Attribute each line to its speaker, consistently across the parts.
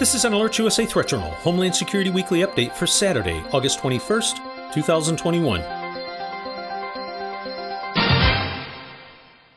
Speaker 1: This is an Alert USA Threat Journal Homeland Security Weekly Update for Saturday, August 21st, 2021.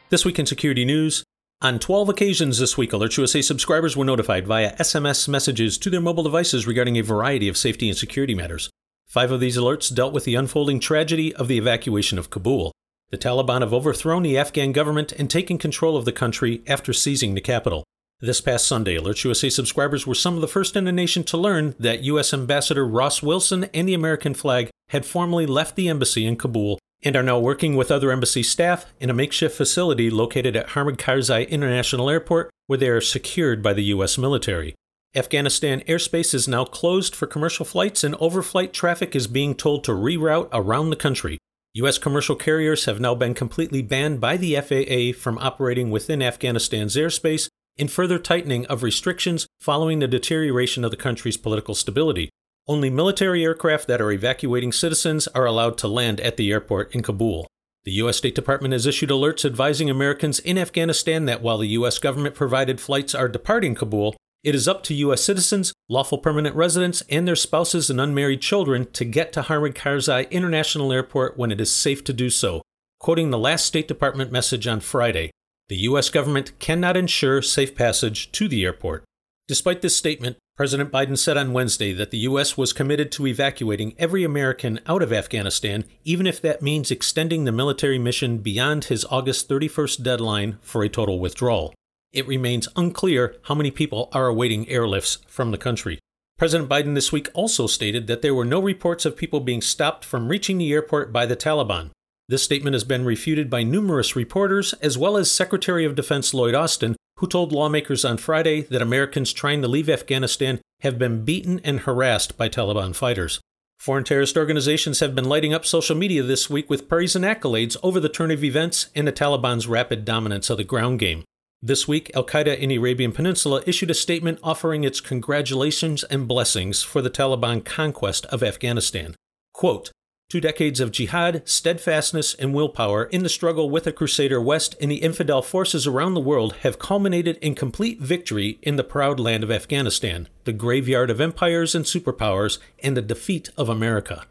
Speaker 1: This week in security news, on 12 occasions this week, Alert USA subscribers were notified via SMS messages to their mobile devices regarding a variety of safety and security matters. Five of these alerts dealt with the unfolding tragedy of the evacuation of Kabul. The Taliban have overthrown the Afghan government and taken control of the country after seizing the capital. This past Sunday, Alert USA subscribers were some of the first in the nation to learn that U.S. Ambassador Ross Wilson and the American flag had formally left the embassy in Kabul and are now working with other embassy staff in a makeshift facility located at Hamid Karzai International Airport, where they are secured by the U.S. military. Afghanistan airspace is now closed for commercial flights, and overflight traffic is being told to reroute around the country. U.S. commercial carriers have now been completely banned by the FAA from operating within Afghanistan's airspace, in further tightening of restrictions following the deterioration of the country's political stability. Only military aircraft that are evacuating citizens are allowed to land at the airport in Kabul. The U.S. State Department has issued alerts advising Americans in Afghanistan that while the U.S. government provided flights are departing Kabul, it is up to U.S. citizens, lawful permanent residents, and their spouses and unmarried children to get to Hamid Karzai International Airport when it is safe to do so, quoting the last State Department message on Friday. The U.S. government cannot ensure safe passage to the airport. Despite this statement, President Biden said on Wednesday that the U.S. was committed to evacuating every American out of Afghanistan, even if that means extending the military mission beyond his August 31st deadline for a total withdrawal it remains unclear how many people are awaiting airlifts from the country. President Biden this week also stated that there were no reports of people being stopped from reaching the airport by the Taliban. This statement has been refuted by numerous reporters, as well as Secretary of Defense Lloyd Austin, who told lawmakers on Friday that Americans trying to leave Afghanistan have been beaten and harassed by Taliban fighters. Foreign terrorist organizations have been lighting up social media this week with praise and accolades over the turn of events and the Taliban's rapid dominance of the ground game. This week, Al Qaeda in the Arabian Peninsula issued a statement offering its congratulations and blessings for the Taliban conquest of Afghanistan. Quote, Two decades of jihad, steadfastness, and willpower in the struggle with the Crusader West and the infidel forces around the world have culminated in complete victory in the proud land of Afghanistan, the graveyard of empires and superpowers, and the defeat of America.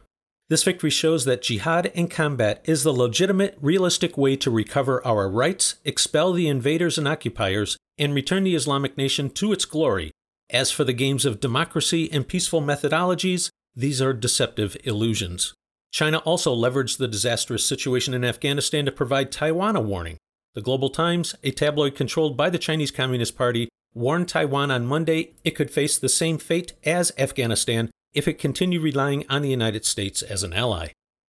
Speaker 1: This victory shows that jihad and combat is the legitimate, realistic way to recover our rights, expel the invaders and occupiers, and return the Islamic nation to its glory. As for the games of democracy and peaceful methodologies, these are deceptive illusions. China also leveraged the disastrous situation in Afghanistan to provide Taiwan a warning. The Global Times, a tabloid controlled by the Chinese Communist Party, warned Taiwan on Monday it could face the same fate as Afghanistan if it continued relying on the United States as an ally.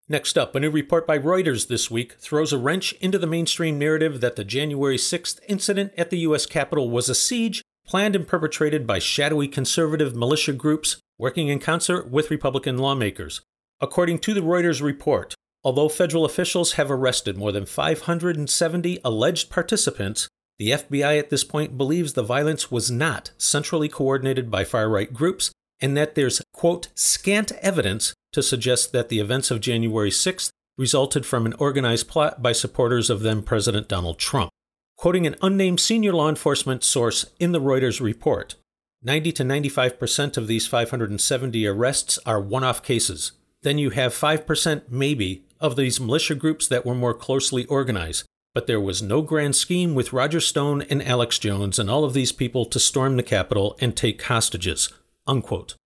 Speaker 1: Next up, a new report by Reuters this week throws a wrench into the mainstream narrative that the January 6th incident at the U.S. Capitol was a siege planned and perpetrated by shadowy conservative militia groups working in concert with Republican lawmakers. According to the Reuters report, although federal officials have arrested more than 570 alleged participants, the FBI at this point believes the violence was not centrally coordinated by far right groups and that there's, quote, scant evidence to suggest that the events of January 6th resulted from an organized plot by supporters of then President Donald Trump. Quoting an unnamed senior law enforcement source in the Reuters report, 90 to 95% of these 570 arrests are one off cases. Then you have 5% maybe of these militia groups that were more closely organized. But there was no grand scheme with Roger Stone and Alex Jones and all of these people to storm the Capitol and take hostages. Unquote.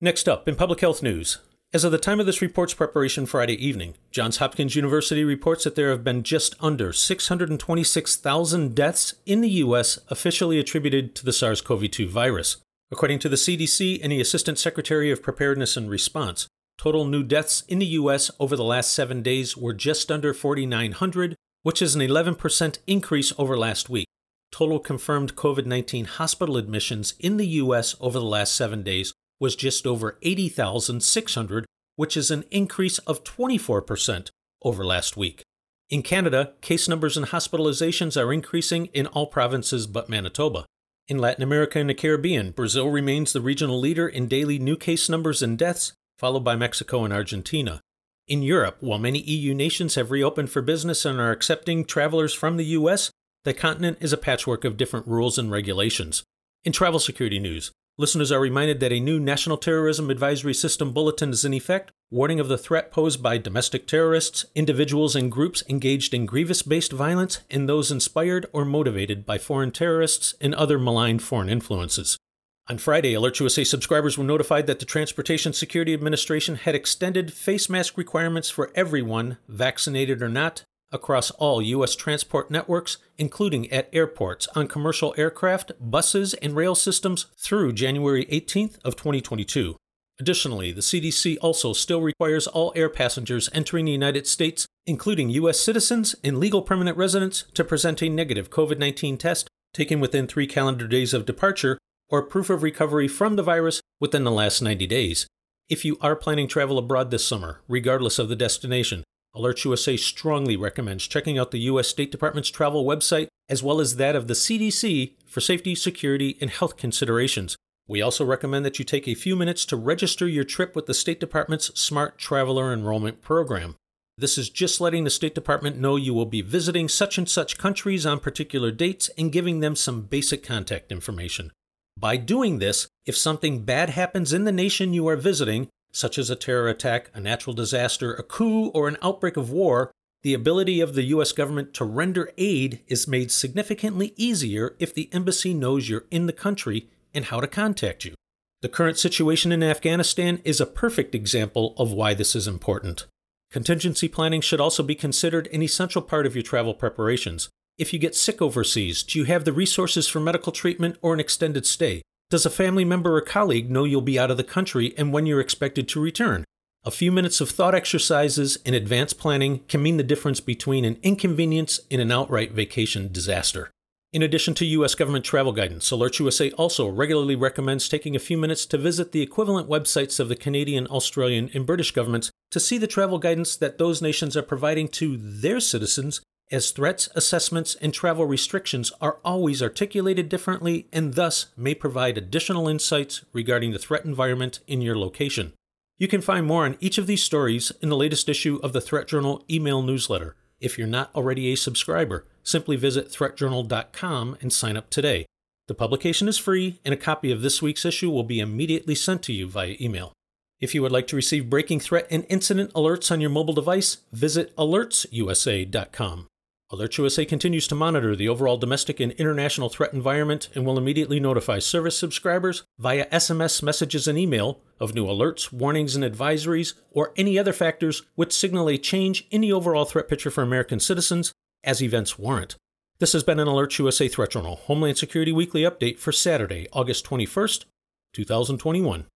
Speaker 1: Next up, in public health news, as of the time of this report's preparation Friday evening, Johns Hopkins University reports that there have been just under 626,000 deaths in the U.S. officially attributed to the SARS CoV 2 virus. According to the CDC and the Assistant Secretary of Preparedness and Response, total new deaths in the U.S. over the last seven days were just under 4,900, which is an 11% increase over last week total confirmed COVID 19 hospital admissions in the U.S. over the last seven days was just over 80,600, which is an increase of 24% over last week. In Canada, case numbers and hospitalizations are increasing in all provinces but Manitoba. In Latin America and the Caribbean, Brazil remains the regional leader in daily new case numbers and deaths, followed by Mexico and Argentina. In Europe, while many EU nations have reopened for business and are accepting travelers from the US, the continent is a patchwork of different rules and regulations. In travel security news, Listeners are reminded that a new National Terrorism Advisory System bulletin is in effect, warning of the threat posed by domestic terrorists, individuals and groups engaged in grievous based violence, and those inspired or motivated by foreign terrorists and other malign foreign influences. On Friday, Alert USA subscribers were notified that the Transportation Security Administration had extended face mask requirements for everyone, vaccinated or not, across all U.S. transport networks, including at airports, on commercial aircraft, buses, and rail systems through January 18th of 2022. Additionally, the CDC also still requires all air passengers entering the United States, including U.S. citizens and legal permanent residents, to present a negative COVID 19 test taken within three calendar days of departure or proof of recovery from the virus within the last 90 days. If you are planning travel abroad this summer, regardless of the destination, Alert USA strongly recommends checking out the U.S. State Department's travel website as well as that of the CDC for safety, security, and health considerations. We also recommend that you take a few minutes to register your trip with the State Department's Smart Traveler Enrollment Program. This is just letting the State Department know you will be visiting such and such countries on particular dates and giving them some basic contact information. By doing this, if something bad happens in the nation you are visiting, such as a terror attack, a natural disaster, a coup, or an outbreak of war, the ability of the US government to render aid is made significantly easier if the embassy knows you're in the country and how to contact you. The current situation in Afghanistan is a perfect example of why this is important. Contingency planning should also be considered an essential part of your travel preparations. If you get sick overseas, do you have the resources for medical treatment or an extended stay? Does a family member or colleague know you'll be out of the country and when you're expected to return? A few minutes of thought exercises and advanced planning can mean the difference between an inconvenience and an outright vacation disaster. In addition to U.S. government travel guidance, Alert USA also regularly recommends taking a few minutes to visit the equivalent websites of the Canadian, Australian, and British governments to see the travel guidance that those nations are providing to their citizens as threats, assessments, and travel restrictions are always articulated differently and thus may provide additional insights regarding the threat environment in your location. You can find more on each of these stories in the latest issue of the Threat Journal email newsletter. If you're not already a subscriber, simply visit threatjournal.com and sign up today. The publication is free, and a copy of this week's issue will be immediately sent to you via email. If you would like to receive breaking threat and incident alerts on your mobile device, visit alertsusa.com. Alert USA continues to monitor the overall domestic and international threat environment and will immediately notify service subscribers via SMS messages and email of new alerts, warnings, and advisories, or any other factors which signal a change in the overall threat picture for American citizens as events warrant. This has been an Alert USA Threat Journal Homeland Security Weekly Update for Saturday, August 21st, 2021.